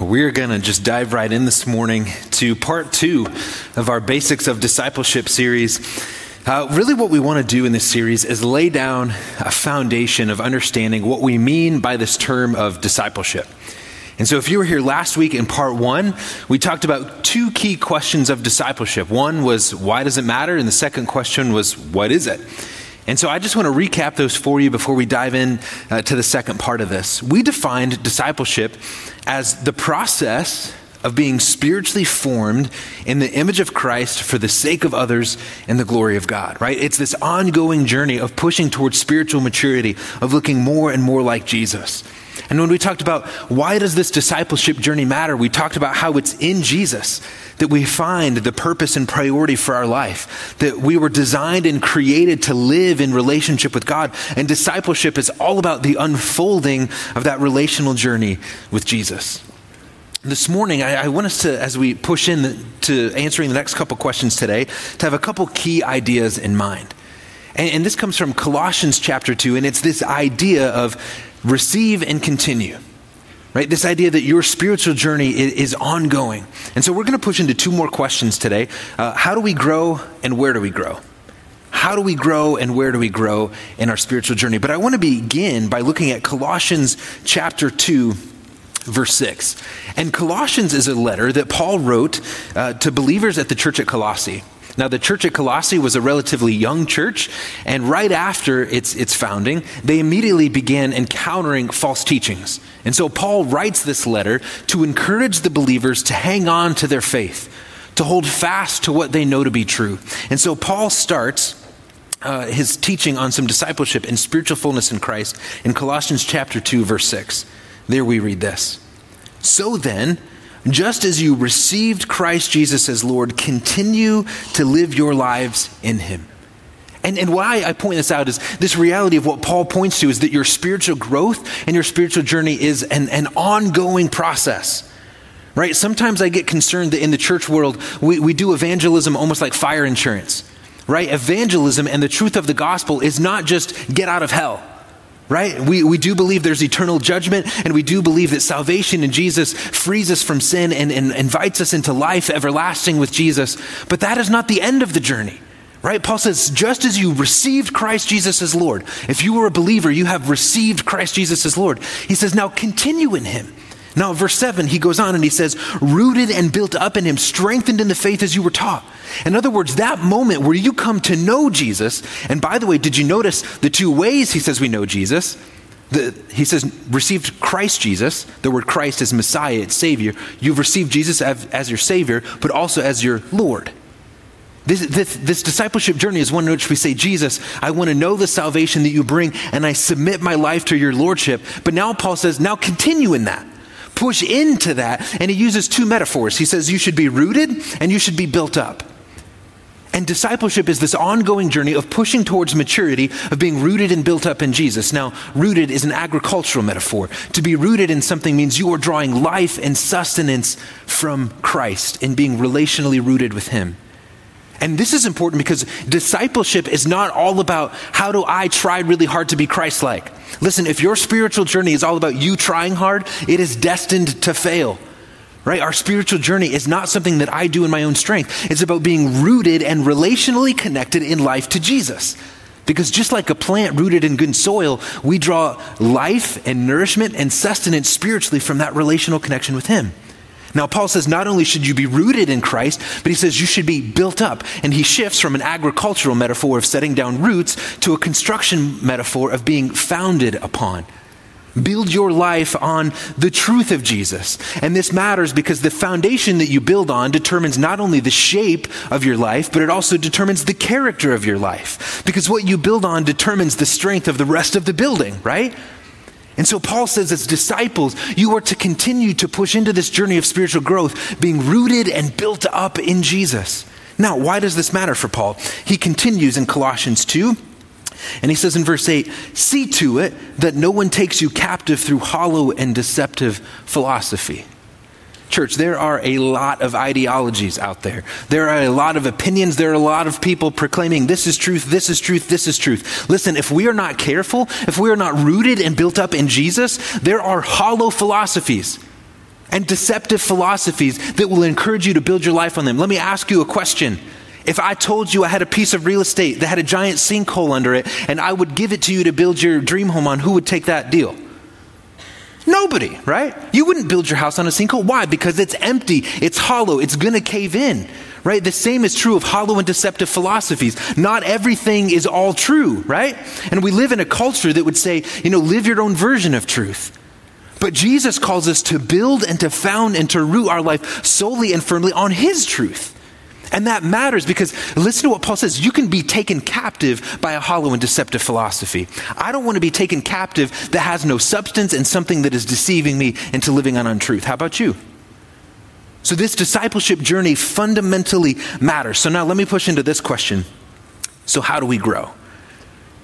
We're going to just dive right in this morning to part two of our Basics of Discipleship series. Uh, really, what we want to do in this series is lay down a foundation of understanding what we mean by this term of discipleship. And so, if you were here last week in part one, we talked about two key questions of discipleship. One was, why does it matter? And the second question was, what is it? And so I just want to recap those for you before we dive in uh, to the second part of this. We defined discipleship as the process of being spiritually formed in the image of Christ for the sake of others and the glory of God, right? It's this ongoing journey of pushing towards spiritual maturity, of looking more and more like Jesus. And when we talked about why does this discipleship journey matter, we talked about how it's in Jesus that we find the purpose and priority for our life, that we were designed and created to live in relationship with God. And discipleship is all about the unfolding of that relational journey with Jesus. This morning, I, I want us to, as we push in to answering the next couple questions today, to have a couple key ideas in mind. And, and this comes from Colossians chapter 2, and it's this idea of receive and continue right? This idea that your spiritual journey is, is ongoing. And so we're going to push into two more questions today. Uh, how do we grow and where do we grow? How do we grow and where do we grow in our spiritual journey? But I want to begin by looking at Colossians chapter 2, verse 6. And Colossians is a letter that Paul wrote uh, to believers at the church at Colossae. Now, the church at Colossae was a relatively young church, and right after its, its founding, they immediately began encountering false teachings. And so, Paul writes this letter to encourage the believers to hang on to their faith, to hold fast to what they know to be true. And so, Paul starts uh, his teaching on some discipleship and spiritual fullness in Christ in Colossians chapter 2, verse 6. There we read this. So then, just as you received Christ Jesus as Lord, continue to live your lives in Him. And, and why I point this out is this reality of what Paul points to is that your spiritual growth and your spiritual journey is an, an ongoing process. Right? Sometimes I get concerned that in the church world, we, we do evangelism almost like fire insurance. Right? Evangelism and the truth of the gospel is not just get out of hell right? We, we do believe there's eternal judgment, and we do believe that salvation in Jesus frees us from sin and, and invites us into life everlasting with Jesus. But that is not the end of the journey. Right? Paul says, just as you received Christ Jesus as Lord, if you were a believer, you have received Christ Jesus as Lord. He says, now continue in him. Now, verse 7, he goes on and he says, rooted and built up in him, strengthened in the faith as you were taught. In other words, that moment where you come to know Jesus, and by the way, did you notice the two ways he says we know Jesus? The, he says, received Christ Jesus. The word Christ is Messiah, it's Savior. You've received Jesus as, as your Savior, but also as your Lord. This, this, this, discipleship journey is one in which we say, Jesus, I want to know the salvation that you bring, and I submit my life to your Lordship. But now Paul says, now continue in that push into that. And he uses two metaphors. He says you should be rooted and you should be built up. And discipleship is this ongoing journey of pushing towards maturity, of being rooted and built up in Jesus. Now, rooted is an agricultural metaphor. To be rooted in something means you are drawing life and sustenance from Christ and being relationally rooted with Him. And this is important because discipleship is not all about how do I try really hard to be Christ like. Listen, if your spiritual journey is all about you trying hard, it is destined to fail. Right? Our spiritual journey is not something that I do in my own strength. It's about being rooted and relationally connected in life to Jesus. Because just like a plant rooted in good soil, we draw life and nourishment and sustenance spiritually from that relational connection with Him. Now, Paul says not only should you be rooted in Christ, but he says you should be built up. And he shifts from an agricultural metaphor of setting down roots to a construction metaphor of being founded upon. Build your life on the truth of Jesus. And this matters because the foundation that you build on determines not only the shape of your life, but it also determines the character of your life. Because what you build on determines the strength of the rest of the building, right? And so Paul says, as disciples, you are to continue to push into this journey of spiritual growth, being rooted and built up in Jesus. Now, why does this matter for Paul? He continues in Colossians 2, and he says in verse 8, See to it that no one takes you captive through hollow and deceptive philosophy. Church, there are a lot of ideologies out there. There are a lot of opinions. There are a lot of people proclaiming this is truth, this is truth, this is truth. Listen, if we are not careful, if we are not rooted and built up in Jesus, there are hollow philosophies. and deceptive philosophies that will encourage you to build your life on them. Let me ask you a question. If I told you I had a piece of real estate that had a giant sinkhole under it and I would give it to you to build your dream home on, who would take that deal? Nobody, right? You wouldn't build your house on a sinkhole. Why? Because it's empty, it's hollow, it's going to cave in, right? The same is true of hollow and deceptive philosophies. Not everything is all true, right? And we live in a culture that would say, you know, live your own version of truth. But Jesus calls us to build and to found and to root our life solely and firmly on His truth. And that matters because listen to what Paul says. You can be taken captive by a hollow and deceptive philosophy. I don't want to be taken captive that has no substance and something that is deceiving me into living on untruth. How about you? So, this discipleship journey fundamentally matters. So, now let me push into this question. So, how do we grow?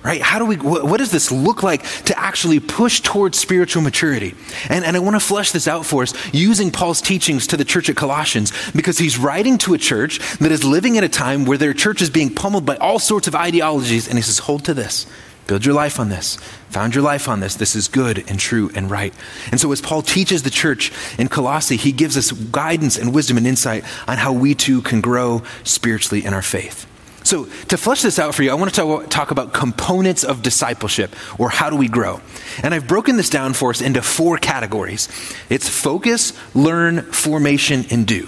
Right? How do we, what does this look like to actually push towards spiritual maturity? And, and I want to flesh this out for us using Paul's teachings to the church at Colossians because he's writing to a church that is living in a time where their church is being pummeled by all sorts of ideologies. And he says, hold to this. Build your life on this. Found your life on this. This is good and true and right. And so, as Paul teaches the church in Colossae, he gives us guidance and wisdom and insight on how we too can grow spiritually in our faith. So, to flesh this out for you, I want to talk about components of discipleship, or how do we grow. And I've broken this down for us into four categories it's focus, learn, formation, and do.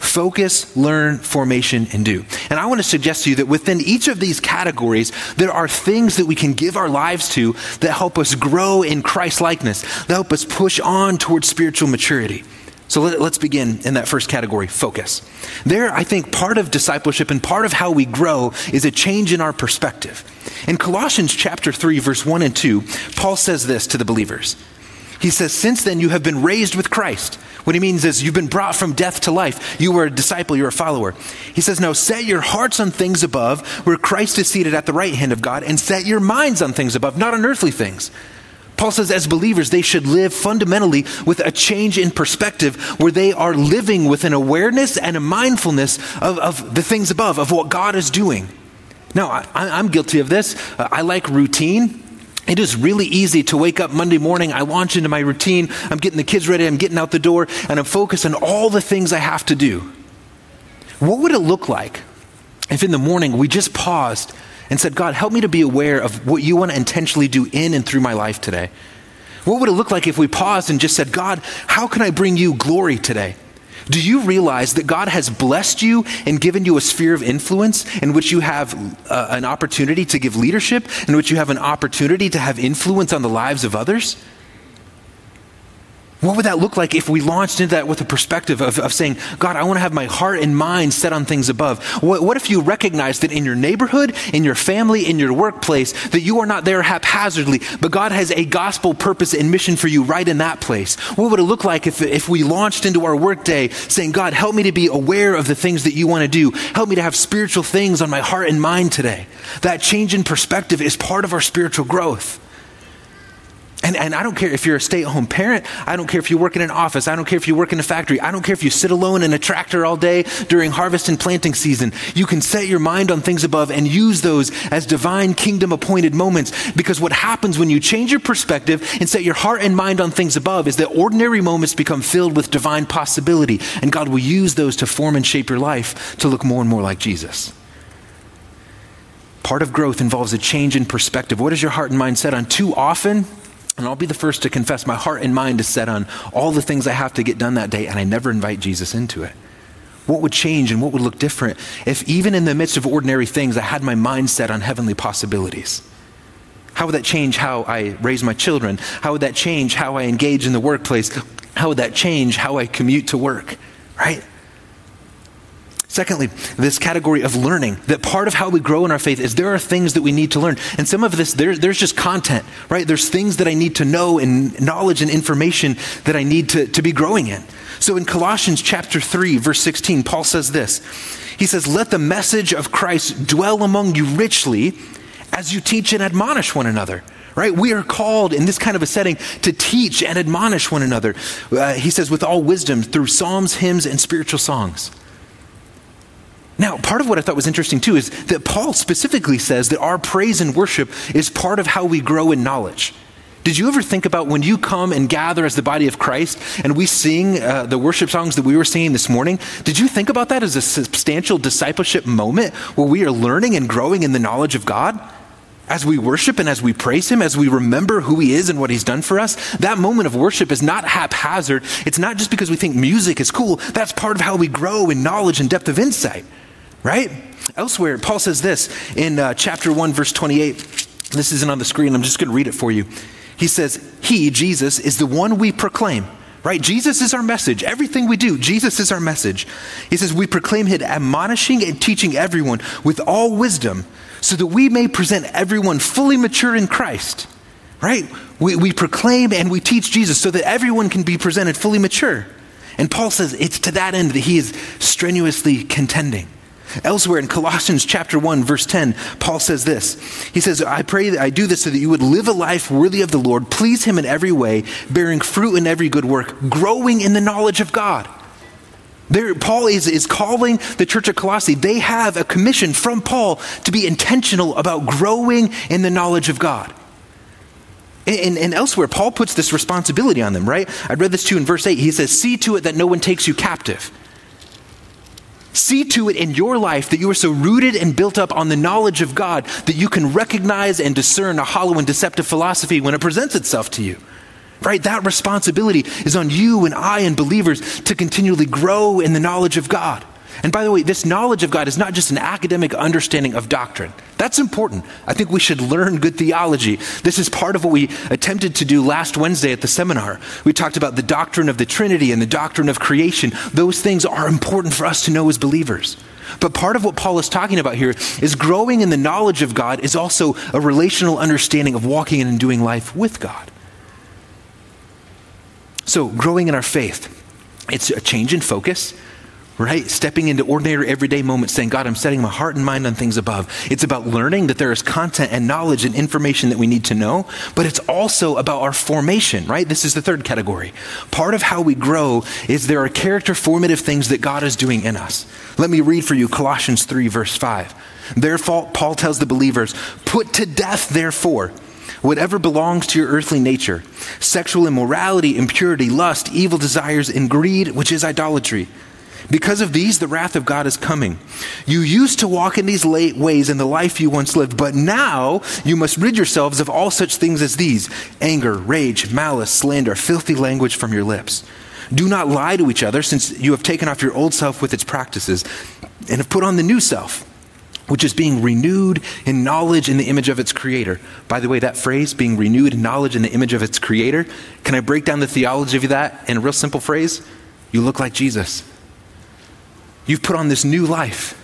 Focus, learn, formation, and do. And I want to suggest to you that within each of these categories, there are things that we can give our lives to that help us grow in Christ likeness, that help us push on towards spiritual maturity. So let, us begin in that first category focus. There, I think part of discipleship and part of how we grow is a change in our perspective. In Colossians chapter 3, verse 1 and 2, Paul says this to the believers. He says, Since then you have been raised with Christ. What he means is you've been brought from death to life. You were a disciple, you're a follower. He says, Now set your hearts on things above, where Christ is seated at the right hand of God, and set your minds on things above, not on earthly things. Paul says, as believers, they should live fundamentally with a change in perspective where they are living with an awareness and a mindfulness of, of the things above, of what God is doing. Now, I, am guilty of this. I like routine. It is really easy to wake up Monday morning. I launch into my routine. I'm getting the kids ready. I'm getting out the door, and I'm focused on all the things I have to do. What would it look like if in the morning we just paused and said, God, help me to be aware of what you want to intentionally do in and through my life today? What would it look like if we paused and just said, God, how can I bring you glory today? Do you realize that God has blessed you and given you a sphere of influence in which you have uh, an opportunity to give leadership, in which you have an opportunity to have influence on the lives of others? What would that look like if we launched into that with a perspective of, of saying, God, I want to have my heart and mind set on things above? What, what, if you recognize that in your neighborhood, in your family, in your workplace, that you are not there haphazardly, but God has a gospel purpose and mission for you right in that place? What would it look like if, if we launched into our workday saying, God, help me to be aware of the things that you want to do? Help me to have spiritual things on my heart and mind today. That change in perspective is part of our spiritual growth. And, and I don't care if you're a stay at home parent. I don't care if you work in an office. I don't care if you work in a factory. I don't care if you sit alone in a tractor all day during harvest and planting season. You can set your mind on things above and use those as divine kingdom appointed moments. Because what happens when you change your perspective and set your heart and mind on things above is that ordinary moments become filled with divine possibility. And God will use those to form and shape your life to look more and more like Jesus. Part of growth involves a change in perspective. What is your heart and mind set on? Too often, and I'll be the first to confess my heart and mind is set on all the things I have to get done that day, and I never invite Jesus into it. What would change and what would look different if, even in the midst of ordinary things, I had my mind set on heavenly possibilities? How would that change how I raise my children? How would that change how I engage in the workplace? How would that change how I commute to work? Right? Secondly, this category of learning, that part of how we grow in our faith is there are things that we need to learn. And some of this, there, there's just content, right? There's things that I need to know and knowledge and information that I need to, to be growing in. So in Colossians chapter 3, verse 16, Paul says this He says, Let the message of Christ dwell among you richly as you teach and admonish one another right? We are called in this kind of a setting to teach and admonish one another. Uh, he says, with all wisdom through psalms, hymns, and spiritual songs. Now, part of what I thought was interesting too is that Paul specifically says that our praise and worship is part of how we grow in knowledge. Did you ever think about when you come and gather as the body of Christ and we sing uh, the worship songs that we were singing this morning? Did you think about that as a substantial discipleship moment where we are learning and growing in the knowledge of God? As we worship and as we praise Him, as we remember who He is and what He's done for us, that moment of worship is not haphazard. It's not just because we think music is cool. That's part of how we grow in knowledge and depth of insight, right? Elsewhere, Paul says this in uh, chapter 1, verse 28. This isn't on the screen. I'm just going to read it for you. He says, He, Jesus, is the one we proclaim. Right? Jesus is our message. Everything we do, Jesus is our message. He says, We proclaim Him, admonishing and teaching everyone with all wisdom, so that we may present everyone fully mature in Christ. Right? We, we proclaim and we teach Jesus so that everyone can be presented fully mature. And Paul says it's to that end that he is strenuously contending. Elsewhere in Colossians chapter 1 verse 10, Paul says this. He says, "I pray that I do this so that you would live a life worthy of the Lord, please him in every way, bearing fruit in every good work, growing in the knowledge of God." There, Paul is, is calling the church of Colossae. They have a commission from Paul to be intentional about growing in the knowledge of God. And, and, elsewhere, Paul puts this responsibility on them, right? I read this too in verse 8. He says, See to it that no one takes you captive. See to it in your life that you are so rooted and built up on the knowledge of God that you can recognize and discern a hollow and deceptive philosophy when it presents itself to you. Right? That responsibility is on you and I and believers to continually grow in the knowledge of God. And by the way, this knowledge of God is not just an academic understanding of doctrine. That's important. I think we should learn good theology. This is part of what we attempted to do last Wednesday at the seminar. We talked about the doctrine of the Trinity and the doctrine of creation. Those things are important for us to know as believers. But part of what Paul is talking about here is growing in the knowledge of God is also a relational understanding of walking and doing life with God. So, growing in our faith, it's a change in focus right? Stepping into ordinary everyday moments saying, God, I'm setting my heart and mind on things above. It's about learning that there is content and knowledge and information that we need to know, but it's also about our formation, right? This is the third category. Part of how we grow is there are character formative things that God is doing in us. Let me read for you Colossians 3, verse 5. Therefore, Paul tells the believers, put to death, therefore, whatever belongs to your earthly nature sexual immorality, impurity, lust, evil desires, and greed, which is idolatry. Because of these, the wrath of God is coming. You used to walk in these late ways in the life you once lived, but now you must rid yourselves of all such things as these anger, rage, malice, slander, filthy language from your lips. Do not lie to each other, since you have taken off your old self with its practices and have put on the new self, which is being renewed in knowledge in the image of its creator. By the way, that phrase, being renewed in knowledge in the image of its creator, can I break down the theology of that in a real simple phrase? You look like Jesus. You've put on this new life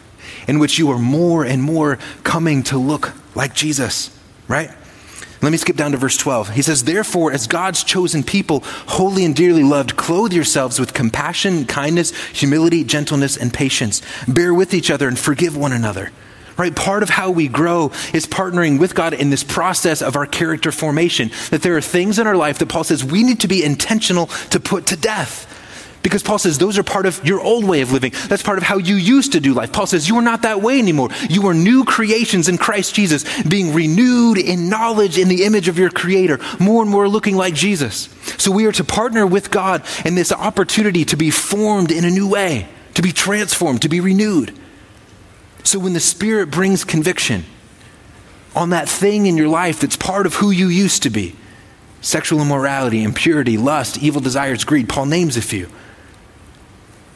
in which you are more and more coming to look like Jesus, right? Let me skip down to verse 12. He says, Therefore, as God's chosen people, holy and dearly loved, clothe yourselves with compassion, kindness, humility, gentleness, and patience. Bear with each other and forgive one another. Right? Part of how we grow is partnering with God in this process of our character formation. That there are things in our life that Paul says we need to be intentional to put to death. Because Paul says those are part of your old way of living. That's part of how you used to do life. Paul says you are not that way anymore. You are new creations in Christ Jesus, being renewed in knowledge in the image of your Creator, more and more looking like Jesus. So we are to partner with God in this opportunity to be formed in a new way, to be transformed, to be renewed. So when the Spirit brings conviction on that thing in your life that's part of who you used to be, sexual immorality, impurity, lust, evil desires, greed, Paul names a few.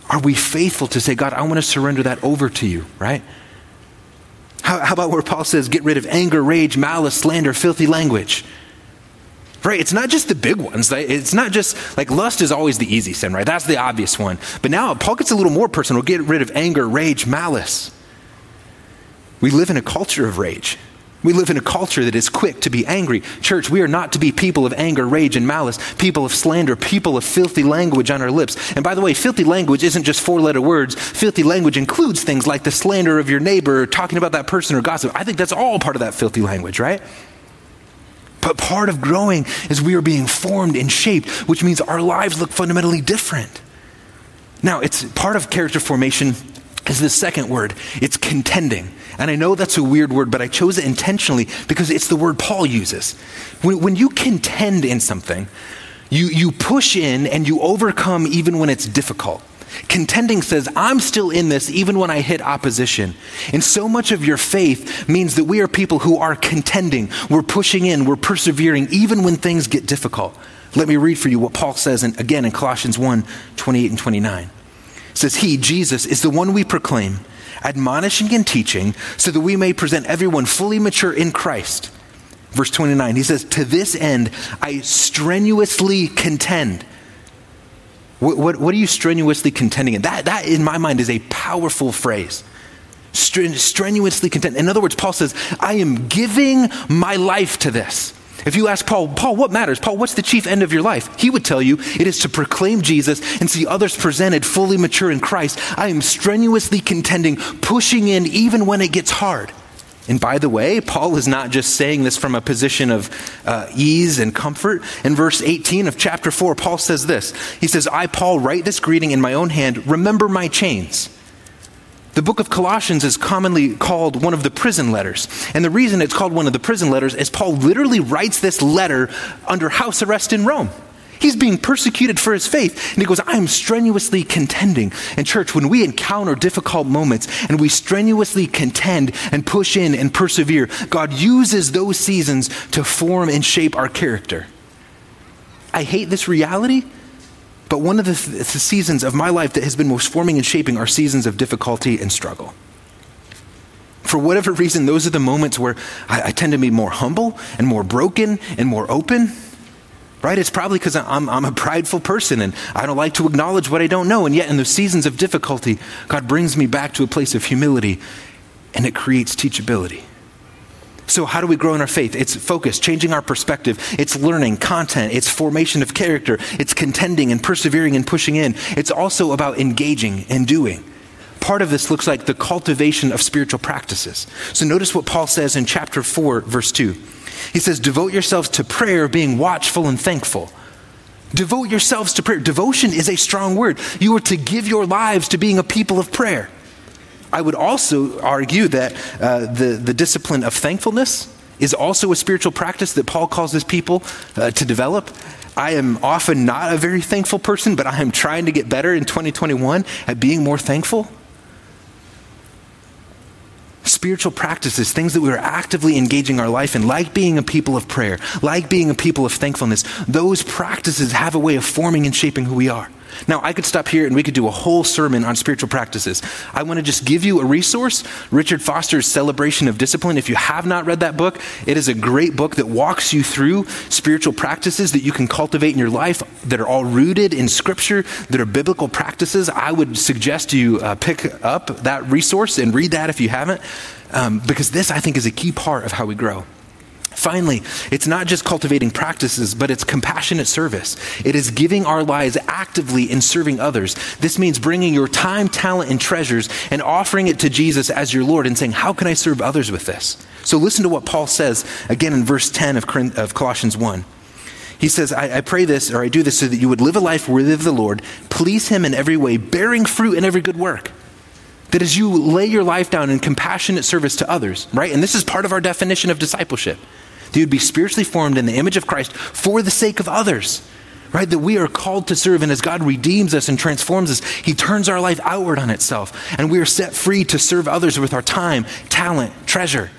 Are we faithful to say, God, I want to surrender that over to you, right? How, how, about where Paul says, get rid of anger, rage, malice, slander, filthy language? Right? It's not just the big ones. It's not just like lust is always the easy sin, right? That's the obvious one. But now Paul gets a little more personal. Get rid of anger, rage, malice. We live in a culture of rage. We live in a culture that is quick to be angry. Church, we are not to be people of anger, rage, and malice, people of slander, people of filthy language on our lips. And by the way, filthy language isn't just four letter words. Filthy language includes things like the slander of your neighbor, or talking about that person, or gossip. I think that's all part of that filthy language, right? But part of growing is we are being formed and shaped, which means our lives look fundamentally different. Now, it's part of character formation is the second word. It's contending. And I know that's a weird word, but I chose it intentionally because it's the word Paul uses. When, when you contend in something, you, you push in and you overcome even when it's difficult. Contending says, I'm still in this even when I hit opposition. And so much of your faith means that we are people who are contending. We're pushing in, we're persevering even when things get difficult. Let me read for you what Paul says in, again in Colossians 1 28 and 29. It says, He, Jesus, is the one we proclaim, admonishing and teaching, so that we may present everyone fully mature in Christ. Verse 29, he says, To this end I strenuously contend. What, what, what, are you strenuously contending in? That, that, in my mind, is a powerful phrase. strenuously contend. In other words, Paul says, I am giving my life to this. If you ask Paul, Paul, what matters? Paul, what's the chief end of your life? He would tell you it is to proclaim Jesus and see others presented fully mature in Christ. I am strenuously contending, pushing in even when it gets hard. And by the way, Paul is not just saying this from a position of uh, ease and comfort. In verse 18 of chapter 4, Paul says this He says, I, Paul, write this greeting in my own hand. Remember my chains. The book of Colossians is commonly called one of the prison letters. And the reason it's called one of the prison letters is Paul literally writes this letter under house arrest in Rome. He's being persecuted for his faith. And he goes, I am strenuously contending. And, church, when we encounter difficult moments and we strenuously contend and push in and persevere, God uses those seasons to form and shape our character. I hate this reality, but one of the, th- the, seasons of my life that has been most forming and shaping are seasons of difficulty and struggle. For whatever reason, those are the moments where I, I tend to be more humble and more broken and more open. Right? It's probably because I'm, I'm a prideful person and I don't like to acknowledge what I don't know. And yet, in the seasons of difficulty, God brings me back to a place of humility and it creates teachability. So, how do we grow in our faith? It's focus, changing our perspective. It's learning, content. It's formation of character. It's contending and persevering and pushing in. It's also about engaging and doing. Part of this looks like the cultivation of spiritual practices. So, notice what Paul says in chapter 4, verse 2. He says, Devote yourselves to prayer, being watchful and thankful. Devote yourselves to prayer. Devotion is a strong word. You are to give your lives to being a people of prayer. I would also argue that uh, the, the discipline of thankfulness is also a spiritual practice that Paul calls his people uh, to develop. I am often not a very thankful person, but I am trying to get better in 2021 at being more thankful. Spiritual practices, things that we are actively engaging our life in, like being a people of prayer, like being a people of thankfulness, those practices have a way of forming and shaping who we are. Now, I could stop here and we could do a whole sermon on spiritual practices. I want to just give you a resource Richard Foster's Celebration of Discipline. If you have not read that book, it is a great book that walks you through spiritual practices that you can cultivate in your life that are all rooted in Scripture, that are biblical practices. I would suggest you uh, pick up that resource and read that if you haven't, um, because this, I think, is a key part of how we grow. Finally, it's not just cultivating practices, but it's compassionate service. It is giving our lives actively in serving others. This means bringing your time, talent, and treasures and offering it to Jesus as your Lord and saying, How can I serve others with this? So listen to what Paul says again in verse 10 of, Colossians 1. He says, I, I, pray this, or I do this so that you would live a life worthy of the Lord, please Him in every way, bearing fruit in every good work. That as you lay your life down in compassionate service to others, right? And this is part of our definition of discipleship you'd be spiritually formed in the image of Christ for the sake of others. Right? That we are called to serve, and as God redeems us and transforms us, He turns our life outward on itself. And we are set free to serve others with our time, talent, treasure.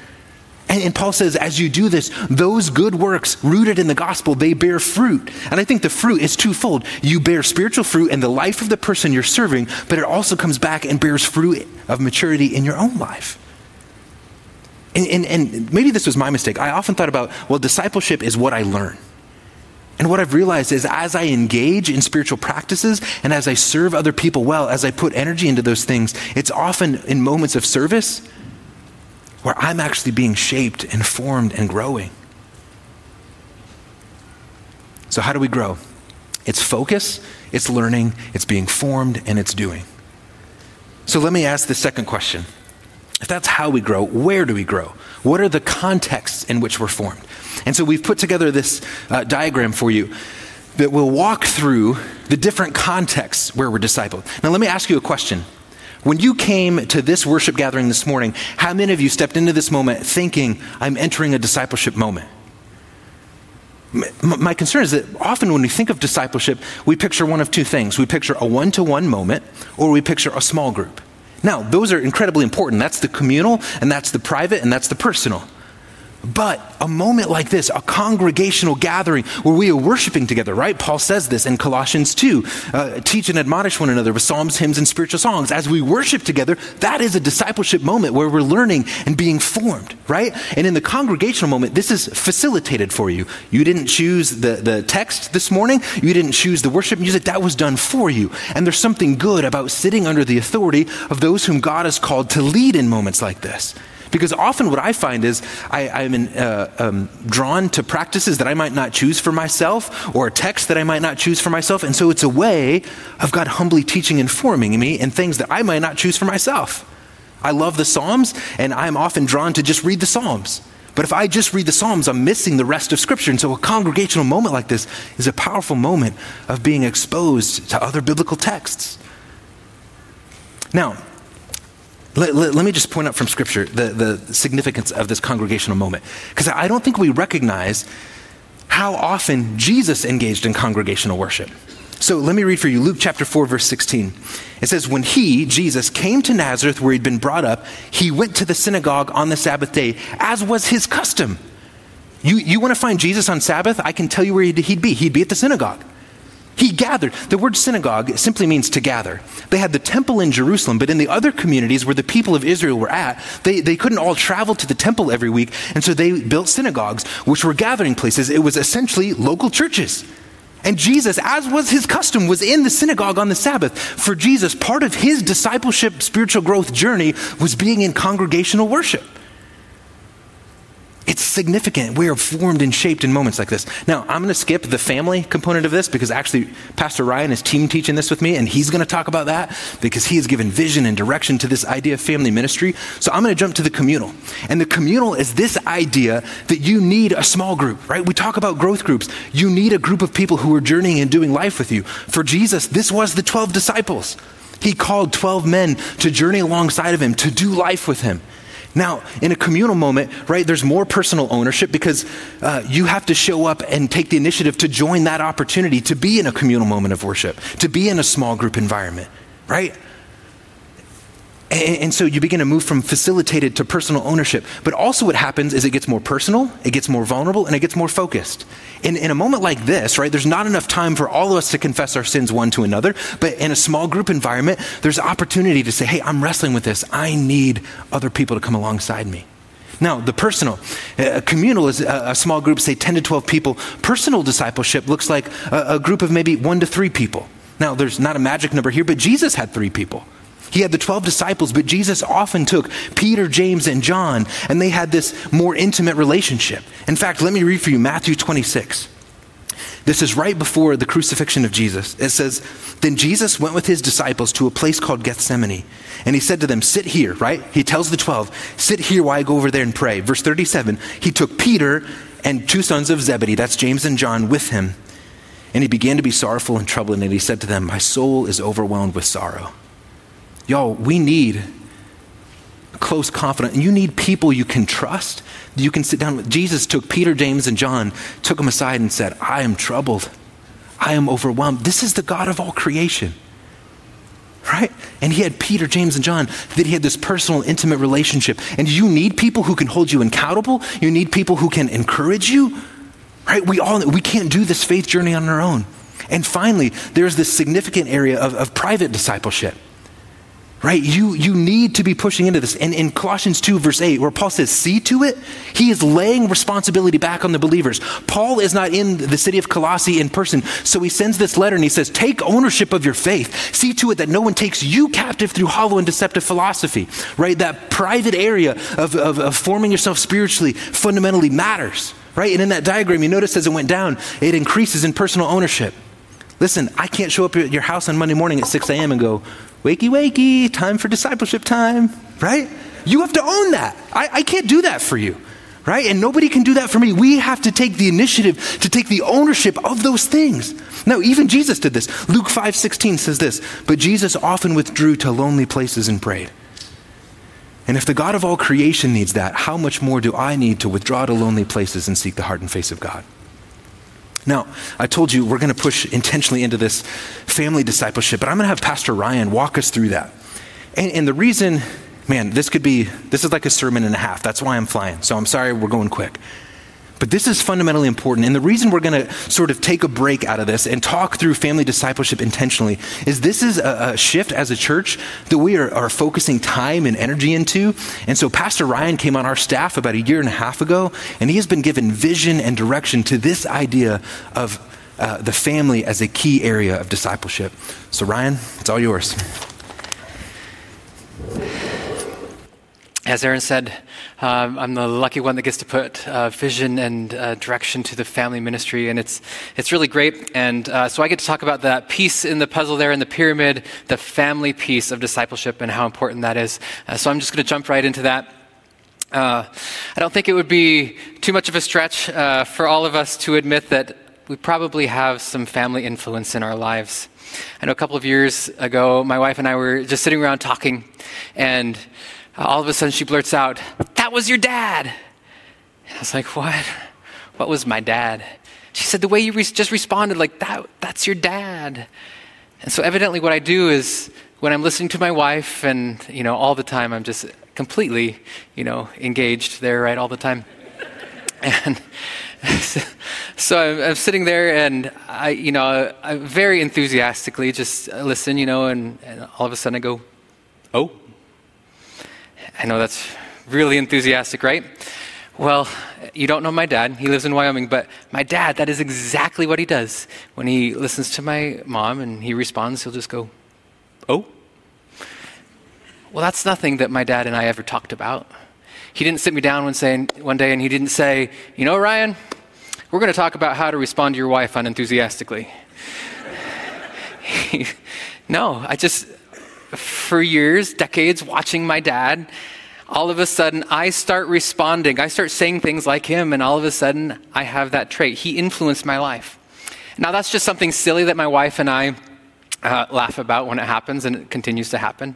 And, and, Paul says, as you do this, those good works rooted in the gospel, they bear fruit. And I think the fruit is twofold. You bear spiritual fruit in the life of the person you're serving, but it also comes back and bears fruit of maturity in your own life. And, and, and maybe this was my mistake. I often thought about, well, discipleship is what I learn. And what I've realized is as I engage in spiritual practices and as I serve other people well, as I put energy into those things, it's often in moments of service where I'm actually being shaped and formed and growing. So, how do we grow? It's focus, it's learning, it's being formed, and it's doing. So, let me ask the second question if that's how we grow, where do we grow? What are the contexts in which we're formed? And so we've put together this uh, diagram for you that will walk through the different contexts where we're discipled. Now, let me ask you a question. When you came to this worship gathering this morning, how many of you stepped into this moment thinking, I'm entering a discipleship moment? My concern is that often when we think of discipleship, we picture one of two things. We picture a one to one moment, or we picture a small group. Now, those are incredibly important. That's the communal, and that's the private, and that's the personal. But a moment like this, a congregational gathering where we are worshiping together, right? Paul says this in Colossians 2 uh, teach and admonish one another with psalms, hymns, and spiritual songs. As we worship together, that is a discipleship moment where we're learning and being formed, right? And in the congregational moment, this is facilitated for you. You didn't choose the, the text this morning, you didn't choose the worship music, that was done for you. And there's something good about sitting under the authority of those whom God has called to lead in moments like this. Because often what I find is I, am uh, um, drawn to practices that I might not choose for myself or a text that I might not choose for myself. And so it's a way of God humbly teaching and forming me in things that I might not choose for myself. I love the Psalms, and I'm often drawn to just read the Psalms. But if I just read the Psalms, I'm missing the rest of Scripture. And so a congregational moment like this is a powerful moment of being exposed to other biblical texts. Now, let, let, let, me just point out from Scripture the, the significance of this congregational moment. Because I don't think we recognize how often Jesus engaged in congregational worship. So let me read for you Luke chapter 4, verse 16. It says, When he, Jesus, came to Nazareth where he'd been brought up, he went to the synagogue on the Sabbath day, as was his custom. You, you want to find Jesus on Sabbath? I can tell you where he'd, he'd be. He'd be at the synagogue. He gathered. The word synagogue simply means to gather. They had the temple in Jerusalem, but in the other communities where the people of Israel were at, they, they couldn't all travel to the temple every week, and so they built synagogues, which were gathering places. It was essentially local churches. And Jesus, as was his custom, was in the synagogue on the Sabbath. For Jesus, part of his discipleship spiritual growth journey was being in congregational worship. It's significant. We are formed and shaped in moments like this. Now, I'm going to skip the family component of this because actually Pastor Ryan is team teaching this with me, and he's going to talk about that because he has given vision and direction to this idea of family ministry. So I'm going to jump to the communal. And the communal is this idea that you need a small group, right? We talk about growth groups. You need a group of people who are journeying and doing life with you. For Jesus, this was the 12 disciples. He called 12 men to journey alongside of him, to do life with him. Now, in a communal moment, right, there's more personal ownership because uh, you have to show up and take the initiative to join that opportunity to be in a communal moment of worship, to be in a small group environment, right? And, so you begin to move from facilitated to personal ownership. But also, what happens is it gets more personal, it gets more vulnerable, and it gets more focused. In, in a moment like this, right, there's not enough time for all of us to confess our sins one to another. But in a small group environment, there's opportunity to say, hey, I'm wrestling with this. I need other people to come alongside me. Now, the personal. Uh, communal is a, a, small group, say 10 to 12 people. Personal discipleship looks like a, a group of maybe one to three people. Now, there's not a magic number here, but Jesus had three people. He had the 12 disciples, but Jesus often took Peter, James, and John, and they had this more intimate relationship. In fact, let me read for you Matthew 26. This is right before the crucifixion of Jesus. It says, Then Jesus went with his disciples to a place called Gethsemane, and he said to them, Sit here, right? He tells the 12, Sit here while I go over there and pray. Verse 37 He took Peter and two sons of Zebedee, that's James and John, with him. And he began to be sorrowful and troubled, and he said to them, My soul is overwhelmed with sorrow Y'all, we need close confidence. And you need people you can trust. You can sit down with. Jesus took Peter, James, and John, took them aside and said, I am troubled. I am overwhelmed. This is the God of all creation. Right? And he had Peter, James, and John, that he had this personal, intimate relationship. And you need people who can hold you accountable. You need people who can encourage you. Right? We all we can't do this faith journey on our own. And finally, there's this significant area of, of private discipleship right? You, you need to be pushing into this. And in Colossians 2, verse 8, where Paul says, see to it, he is laying responsibility back on the believers. Paul is not in the city of Colossae in person, so he sends this letter and he says, take ownership of your faith. See to it that no one takes you captive through hollow and deceptive philosophy, right? That private area of, of, of forming yourself spiritually fundamentally matters, right? And in that diagram, you notice as it went down, it increases in personal ownership. Listen, I can't show up at your house on Monday morning at 6 a.m. and go, wakey, wakey, time for discipleship time, right? You have to own that. I, I can't do that for you, right? And nobody can do that for me. We have to take the initiative to take the ownership of those things. Now, even Jesus did this. Luke 5 16 says this, but Jesus often withdrew to lonely places and prayed. And if the God of all creation needs that, how much more do I need to withdraw to lonely places and seek the heart and face of God? Now, I told you we're going to push intentionally into this family discipleship, but I'm going to have Pastor Ryan walk us through that. And, and the reason man, this could be, this is like a sermon and a half. That's why I'm flying. So I'm sorry we're going quick. But this is fundamentally important. And the reason we're going to sort of take a break out of this and talk through family discipleship intentionally is this is a, a shift as a church that we are, are, focusing time and energy into. And so Pastor Ryan came on our staff about a year and a half ago, and he has been given vision and direction to this idea of uh, the family as a key area of discipleship. So, Ryan, it's all yours. As Aaron said, um, I'm the lucky one that gets to put uh, vision and uh, direction to the family ministry, and it's it's really great. And uh, so I get to talk about that piece in the puzzle there in the pyramid, the family piece of discipleship, and how important that is. Uh, so I'm just going to jump right into that. Uh, I don't think it would be too much of a stretch uh, for all of us to admit that we probably have some family influence in our lives. I know a couple of years ago, my wife and I were just sitting around talking, and all of a sudden she blurts out, That was your dad. I was like, What? What was my dad? She said, The way you re- just responded, like, that, that's your dad. And so, evidently, what I do is when I'm listening to my wife, and, you know, all the time, I'm just completely, you know, engaged there, right, all the time. And so I'm, I'm, sitting there, and I, you know, I very enthusiastically just listen, you know, and, and all of a sudden I go, Oh. I know that's really enthusiastic, right? Well, you don't know my dad. He lives in Wyoming, but my dad, that is exactly what he does. When he listens to my mom and he responds, he'll just go, Oh? Well, that's nothing that my dad and I ever talked about. He didn't sit me down one, one day and he didn't say, You know, Ryan, we're going to talk about how to respond to your wife unenthusiastically. no, I just, for years, decades, watching my dad, all of a sudden I start responding. I start saying things like him, and all of a sudden I have that trait. He influenced my life. Now, that's just something silly that my wife and I uh, laugh about when it happens, and it continues to happen.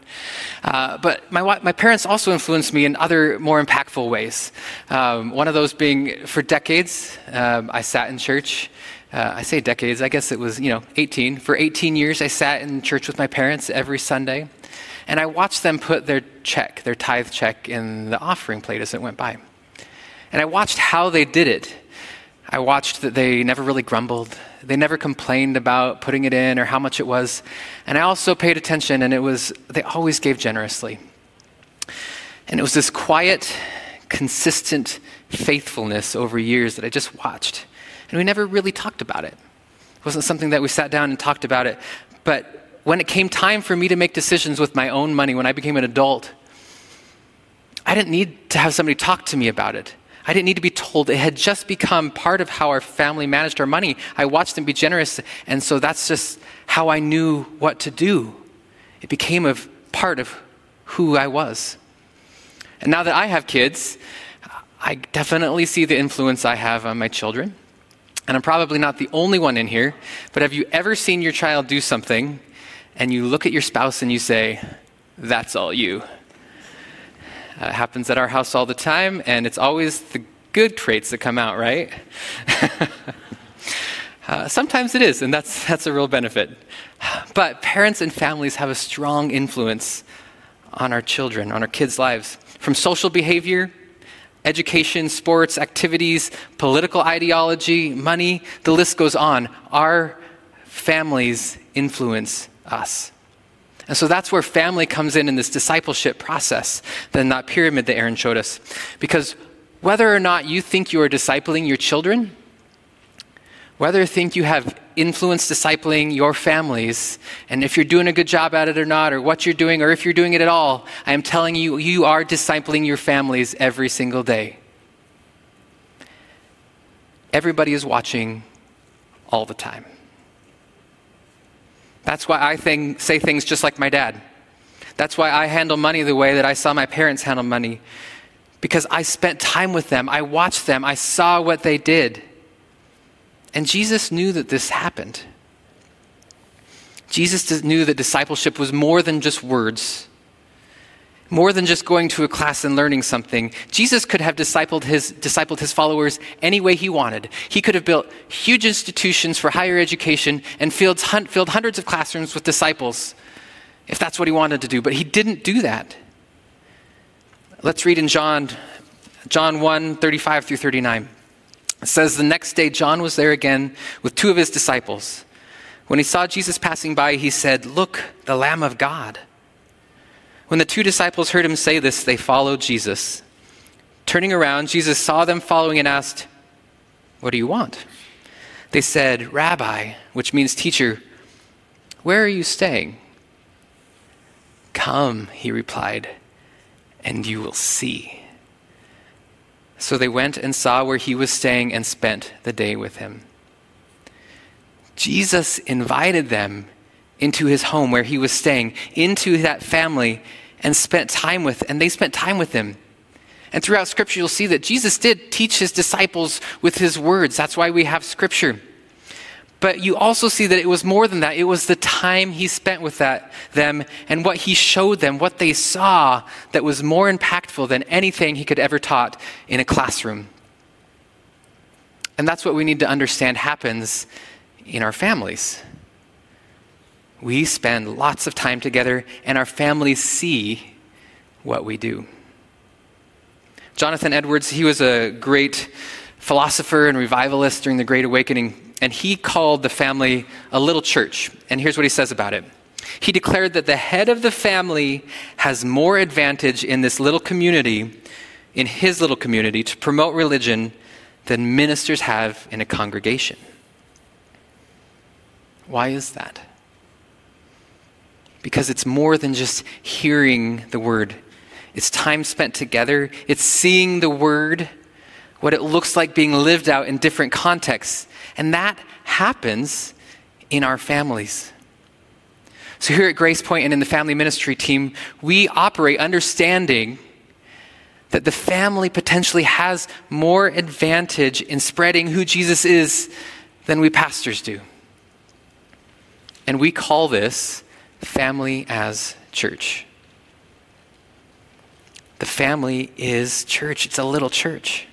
Uh, but my, my parents also influenced me in other more impactful ways. Um, one of those being for decades, um, I sat in church uh, I say decades, I guess it was, you know, 18. For 18 years, I sat in church with my parents every Sunday, and I watched them put their check, their tithe check, in the offering plate as it went by. And I watched how they did it. I watched that they never really grumbled. They never complained about putting it in or how much it was. And I also paid attention, and it was, they always gave generously. And it was this quiet, consistent faithfulness over years that I just watched. And we never really talked about it. It wasn't something that we sat down and talked about it. But when it came time for me to make decisions with my own money, when I became an adult, I didn't need to have somebody talk to me about it. I didn't need to be told. It had just become part of how our family managed our money. I watched them be generous, and so that's just how I knew what to do. It became a part of who I was. And now that I have kids, I definitely see the influence I have on my children and I'm probably not the only one in here, but have you ever seen your child do something and you look at your spouse and you say, That's all you? Uh, it happens at our house all the time, and it's always the good traits that come out, right? uh, sometimes it is, and that's, that's a real benefit. But parents and families have a strong influence on our children, on our kids' lives, from social behavior education, sports, activities, political ideology, money, the list goes on. Our families influence us. And so that's where family comes in in this discipleship process, then that pyramid that Aaron showed us. Because whether or not you think you are discipling your children, whether you think you have influence discipling your families, and if you're doing a good job at it or not, or what you're doing, or if you're doing it at all, I am telling you, you are discipling your families every single day. Everybody is watching all the time. That's why I think, say things just like my dad. That's why I handle money the way that I saw my parents handle money. because I spent time with them, I watched them, I saw what they did. And Jesus knew that this happened. Jesus knew that discipleship was more than just words, more than just going to a class and learning something. Jesus could have discipled his, discipled his followers any way he wanted. He could have built huge institutions for higher education and filled, filled hundreds of classrooms with disciples if that's what he wanted to do, but he didn't do that. Let's read in John, John 1 35 through 39. It says, The next day, John was there again with two of his disciples. When he saw Jesus passing by, he said, Look, the Lamb of God. When the two disciples heard him say this, they followed Jesus. Turning around, Jesus saw them following and asked, What do you want? They said, Rabbi, which means teacher, where are you staying? Come, he replied, and you will see. So they went and saw where he was staying and spent the day with him. Jesus invited them into his home where he was staying, into that family, and spent time with, and they spent time with him. And throughout Scripture, you'll see that Jesus did teach his disciples with his words. That's why we have Scripture. But you also see that it was more than that. It was the time he spent with that, them and what he showed them, what they saw that was more impactful than anything he could ever taught in a classroom. And that's what we need to understand happens in our families. We spend lots of time together, and our families see what we do. Jonathan Edwards, he was a great philosopher and revivalist during the Great Awakening, and he called the family a little church. And here's what he says about it. He declared that the head of the family has more advantage in this little community, in his little community, to promote religion than ministers have in a congregation. Why is that? Because it's more than just hearing the word, it's time spent together, it's seeing the word, what it looks like being lived out in different contexts. And that happens in our families. So, here at Grace Point and in the family ministry team, we operate understanding that the family potentially has more advantage in spreading who Jesus is than we pastors do. And we call this family as church. The family is church, it's a little church.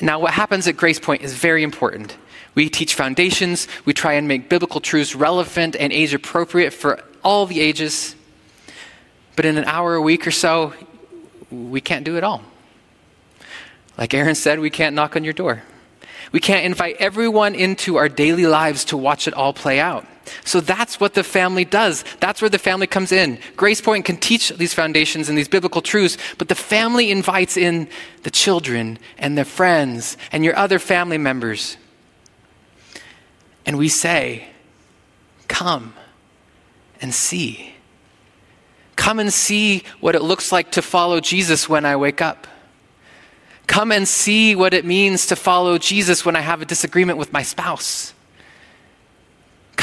Now, what happens at Grace Point is very important. We teach foundations, we try and make biblical truths relevant and age appropriate for all the ages. But in an hour a week or so, we can't do it all. Like Aaron said, we can't knock on your door. We can't invite everyone into our daily lives to watch it all play out. So that's what the family does. That's where the family comes in. Grace Point can teach these foundations and these biblical truths, but the family invites in the children and their friends and your other family members. And we say, Come and see. Come and see what it looks like to follow Jesus when I wake up. Come and see what it means to follow Jesus when I have a disagreement with my spouse.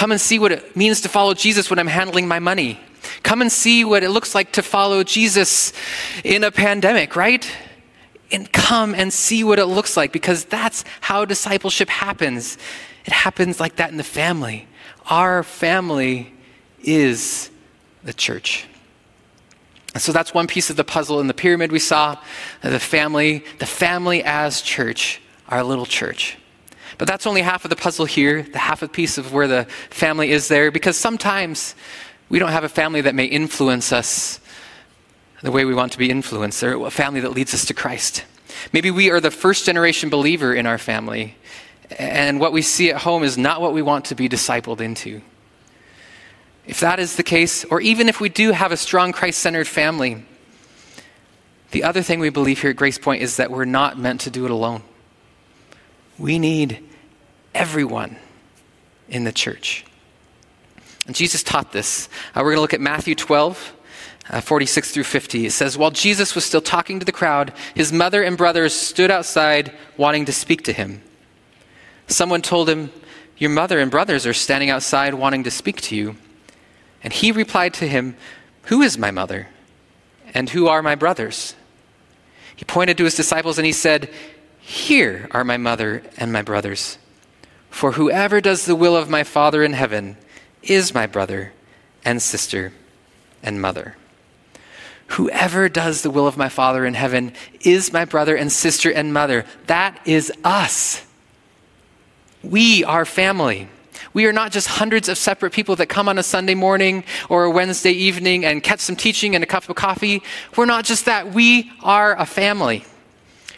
Come and see what it means to follow Jesus when I'm handling my money. Come and see what it looks like to follow Jesus in a pandemic, right? And come and see what it looks like because that's how discipleship happens. It happens like that in the family. Our family is the church. And so that's one piece of the puzzle in the pyramid we saw the family, the family as church, our little church. But that's only half of the puzzle here, the half a piece of where the family is there, because sometimes we don't have a family that may influence us the way we want to be influenced, or a family that leads us to Christ. Maybe we are the first generation believer in our family, and what we see at home is not what we want to be discipled into. If that is the case, or even if we do have a strong Christ centered family, the other thing we believe here at Grace Point is that we're not meant to do it alone. We need everyone in the church. And Jesus taught this. Uh, we're going to look at Matthew 12, uh, 46 through 50. It says, While Jesus was still talking to the crowd, his mother and brothers stood outside wanting to speak to him. Someone told him, Your mother and brothers are standing outside wanting to speak to you. And he replied to him, Who is my mother? And who are my brothers? He pointed to his disciples and he said, Here are my mother and my brothers. For whoever does the will of my Father in heaven is my brother and sister and mother. Whoever does the will of my Father in heaven is my brother and sister and mother. That is us. We are family. We are not just hundreds of separate people that come on a Sunday morning or a Wednesday evening and catch some teaching and a cup of coffee. We're not just that. We are a family.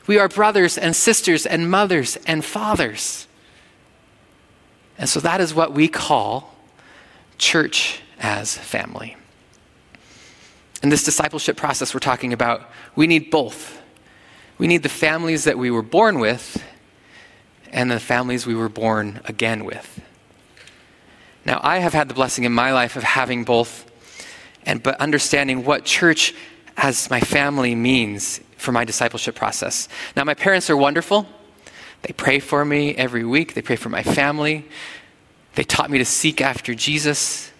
We are brothers and sisters and mothers and fathers. And so that is what we call church as family. In this discipleship process we're talking about, we need both. We need the families that we were born with and the families we were born again with. Now, I have had the blessing in my life of having both, and but understanding what church as my family means for my discipleship process. Now, my parents are wonderful. They pray for me every week. They pray for my family. They taught me to seek after Jesus,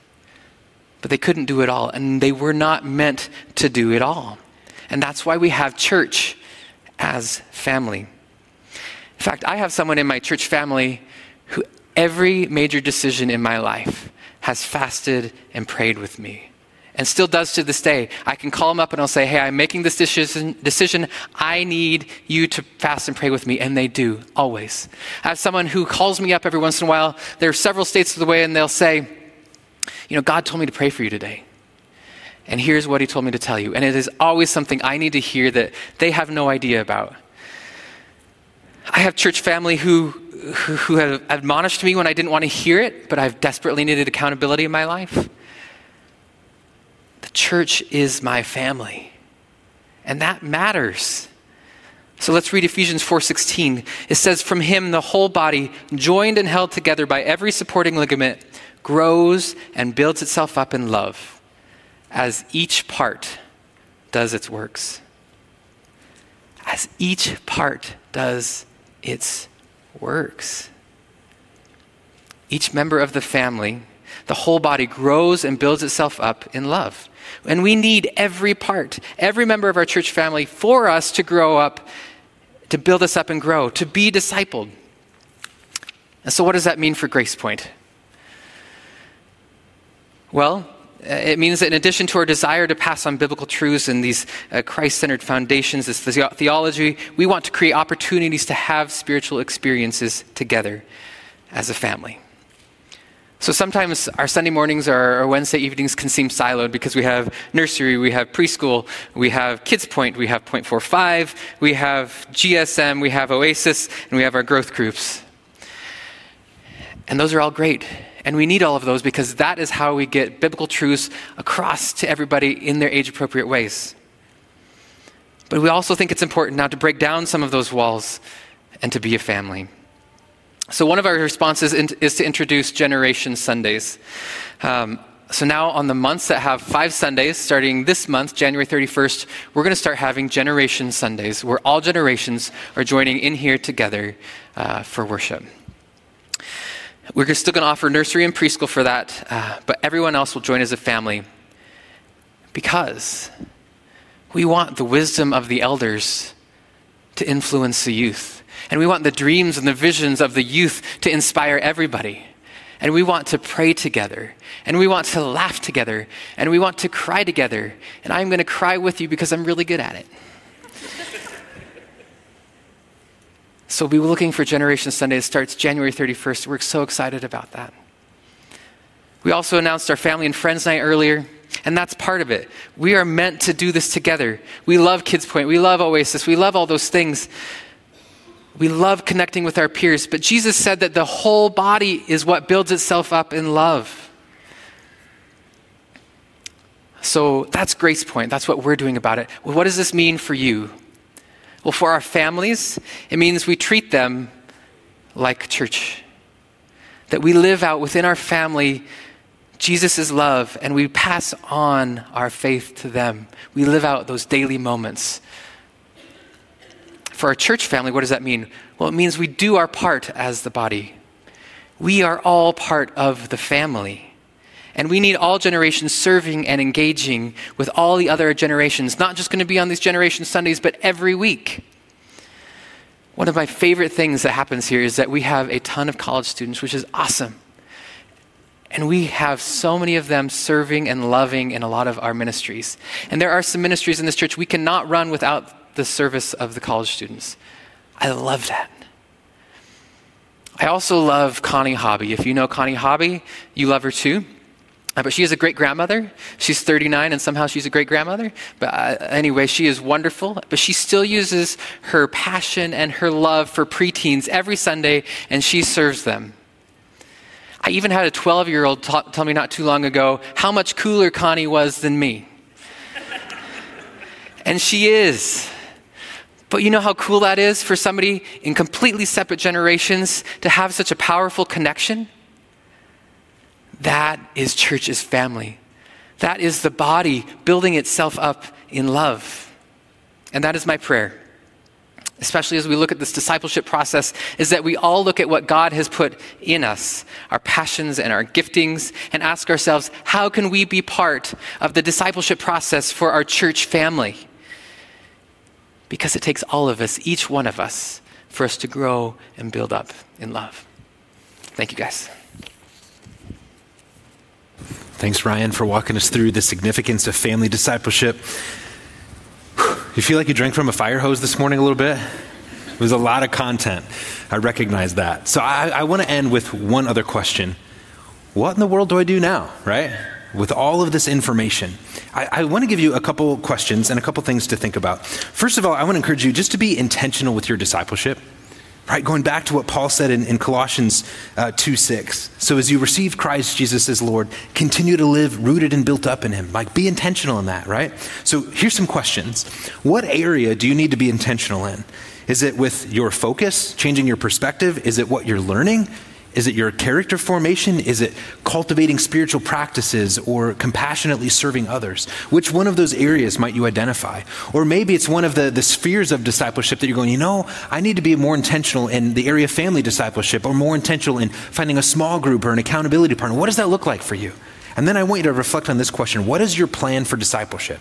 but they couldn't do it all, and they were not meant to do it all. And that's why we have church as family. In fact, I have someone in my church family who every major decision in my life has fasted and prayed with me and still does to this day. I can call him up and I'll say, Hey, I'm making this decision. decision. I need you to fast and pray with me. And they do, always. I have someone who calls me up every once in a while. They're several states of the way, and they'll say, You know, God told me to pray for you today. And here's what he told me to tell you. And it is always something I need to hear that they have no idea about. I have church family who, who have admonished me when I didn't want to hear it, but I've desperately needed accountability in my life. Church is my family, and that matters. So let's read Ephesians 4:16. It says from him the whole body joined and held together by every supporting ligament grows and builds itself up in love as each part does its works. As each part does its works. Each member of the family, the whole body, grows and builds itself up in love. And we need every part, every member of our church family for us to grow up, to build us up and grow, to be discipled. And so, what does that mean for Grace Point? Well, uh, it means that in addition to our desire to pass on biblical truths and these uh, Christ centered foundations, this theology, we want to create opportunities to have spiritual experiences together as a family. So sometimes our Sunday mornings or our Wednesday evenings can seem siloed because we have nursery, we have preschool, we have Kids Point, we have Point 45, we have GSM, we have Oasis, and we have our growth groups. And those are all great. And we need all of those because that is how we get biblical truths across to everybody in their age appropriate ways. But we also think it's important now to break down some of those walls and to be a family. So, one of our responses is to introduce Generation Sundays. Um, so, now on the months that have five Sundays, starting this month, January 31st, we're going to start having Generation Sundays where all generations are joining in here together uh, for worship. We're still going to offer nursery and preschool for that, uh, but everyone else will join as a family because we want the wisdom of the elders to influence the youth. And we want the dreams and the visions of the youth to inspire everybody. And we want to pray together. And we want to laugh together. And we want to cry together. And I'm going to cry with you because I'm really good at it. So we'll be looking for Generation Sunday. It starts January 31st. We're so excited about that. We also announced our family and friends night earlier, and that's part of it. We are meant to do this together. We love Kids Point. We love Oasis. We love all those things. We love connecting with our peers, but Jesus said that the whole body is what builds itself up in love. So that's Grace Point. That's what we're doing about it. Well, what does this mean for you? Well, for our families, it means we treat them like church. That we live out within our family Jesus' love and we pass on our faith to them. We live out those daily moments. For our church family, what does that mean? Well, it means we do our part as the body. We are all part of the family. And we need all generations serving and engaging with all the other generations, not just going to be on these Generation Sundays, but every week. One of my favorite things that happens here is that we have a ton of college students, which is awesome. And we have so many of them serving and loving in a lot of our ministries. And there are some ministries in this church we cannot run without the service of the college students. I love that. I also love Connie Hobby. If you know Connie Hobby, you love her too. Uh, but she is a great grandmother. She's 39 and somehow she's a great grandmother. But uh, anyway, she is wonderful. But she still uses her passion and her love for preteens every Sunday and she serves them. I even had a 12 year old t- tell me not too long ago how much cooler Connie was than me. and she is. But you know how cool that is for somebody in completely separate generations to have such a powerful connection? That is church's family. That is the body building itself up in love. And that is my prayer, especially as we look at this discipleship process, is that we all look at what God has put in us, our passions and our giftings, and ask ourselves, how can we be part of the discipleship process for our church family? Because it takes all of us, each one of us, for us to grow and build up in love. Thank you, guys. Thanks, Ryan, for walking us through the significance of family discipleship. You feel like you drank from a fire hose this morning a little bit? It was a lot of content. I recognize that. So I, I want to end with one other question What in the world do I do now, right? With all of this information, I, I want to give you a couple questions and a couple things to think about. First of all, I want to encourage you just to be intentional with your discipleship. Right, going back to what Paul said in, in Colossians uh, 2 6. So, as you receive Christ Jesus as Lord, continue to live rooted and built up in Him. Like, be intentional in that, right? So, here's some questions. What area do you need to be intentional in? Is it with your focus, changing your perspective? Is it what you're learning? Is it your character formation? Is it cultivating spiritual practices or compassionately serving others? Which one of those areas might you identify? Or maybe it's one of the, the spheres of discipleship that you're going, you know, I need to be more intentional in the area of family discipleship or more intentional in finding a small group or an accountability partner. What does that look like for you? And then I want you to reflect on this question What is your plan for discipleship?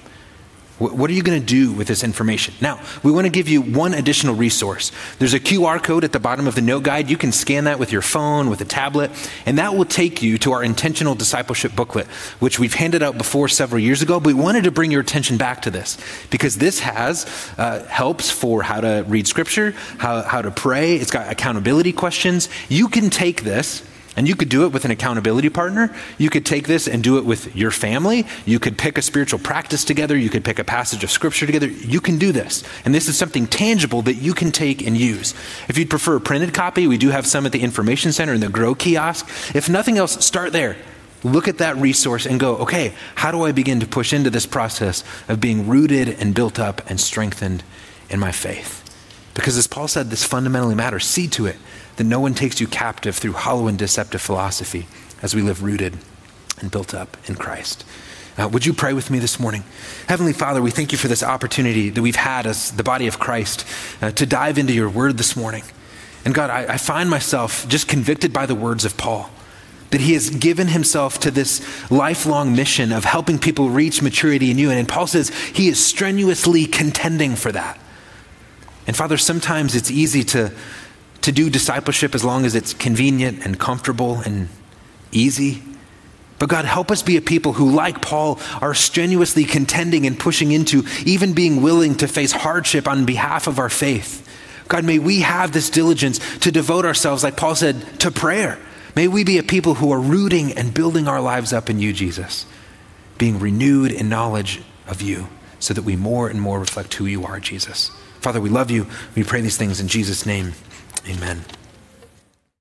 What are you going to do with this information? Now, we want to give you one additional resource. There's a QR code at the bottom of the note guide. You can scan that with your phone, with a tablet, and that will take you to our intentional discipleship booklet, which we've handed out before several years ago. But we wanted to bring your attention back to this because this has uh, helps for how to read scripture, how, how to pray. It's got accountability questions. You can take this and you could do it with an accountability partner. You could take this and do it with your family. You could pick a spiritual practice together. You could pick a passage of scripture together. You can do this. And this is something tangible that you can take and use. If you'd prefer a printed copy, we do have some at the Information Center in the Grow kiosk. If nothing else, start there. Look at that resource and go, okay, how do I begin to push into this process of being rooted and built up and strengthened in my faith? Because as Paul said, this fundamentally matters. See to it that no one takes you captive through hollow and deceptive philosophy as we live rooted and built up in Christ. Uh, would you pray with me this morning? Heavenly Father, we thank you for this opportunity that we've had as the body of Christ uh, to dive into your word this morning. And God, I, I find myself just convicted by the words of Paul that he has given himself to this lifelong mission of helping people reach maturity in you. And, and Paul says he is strenuously contending for that. And Father, sometimes it's easy to to do discipleship as long as it's convenient and comfortable and easy. But God, help us be a people who, like Paul, are strenuously contending and pushing into even being willing to face hardship on behalf of our faith. God, may we have this diligence to devote ourselves, like Paul said, to prayer. May we be a people who are rooting and building our lives up in you, Jesus, being renewed in knowledge of you so that we more and more reflect who you are, Jesus. Father, we love you. We pray these things in Jesus' name. Amen.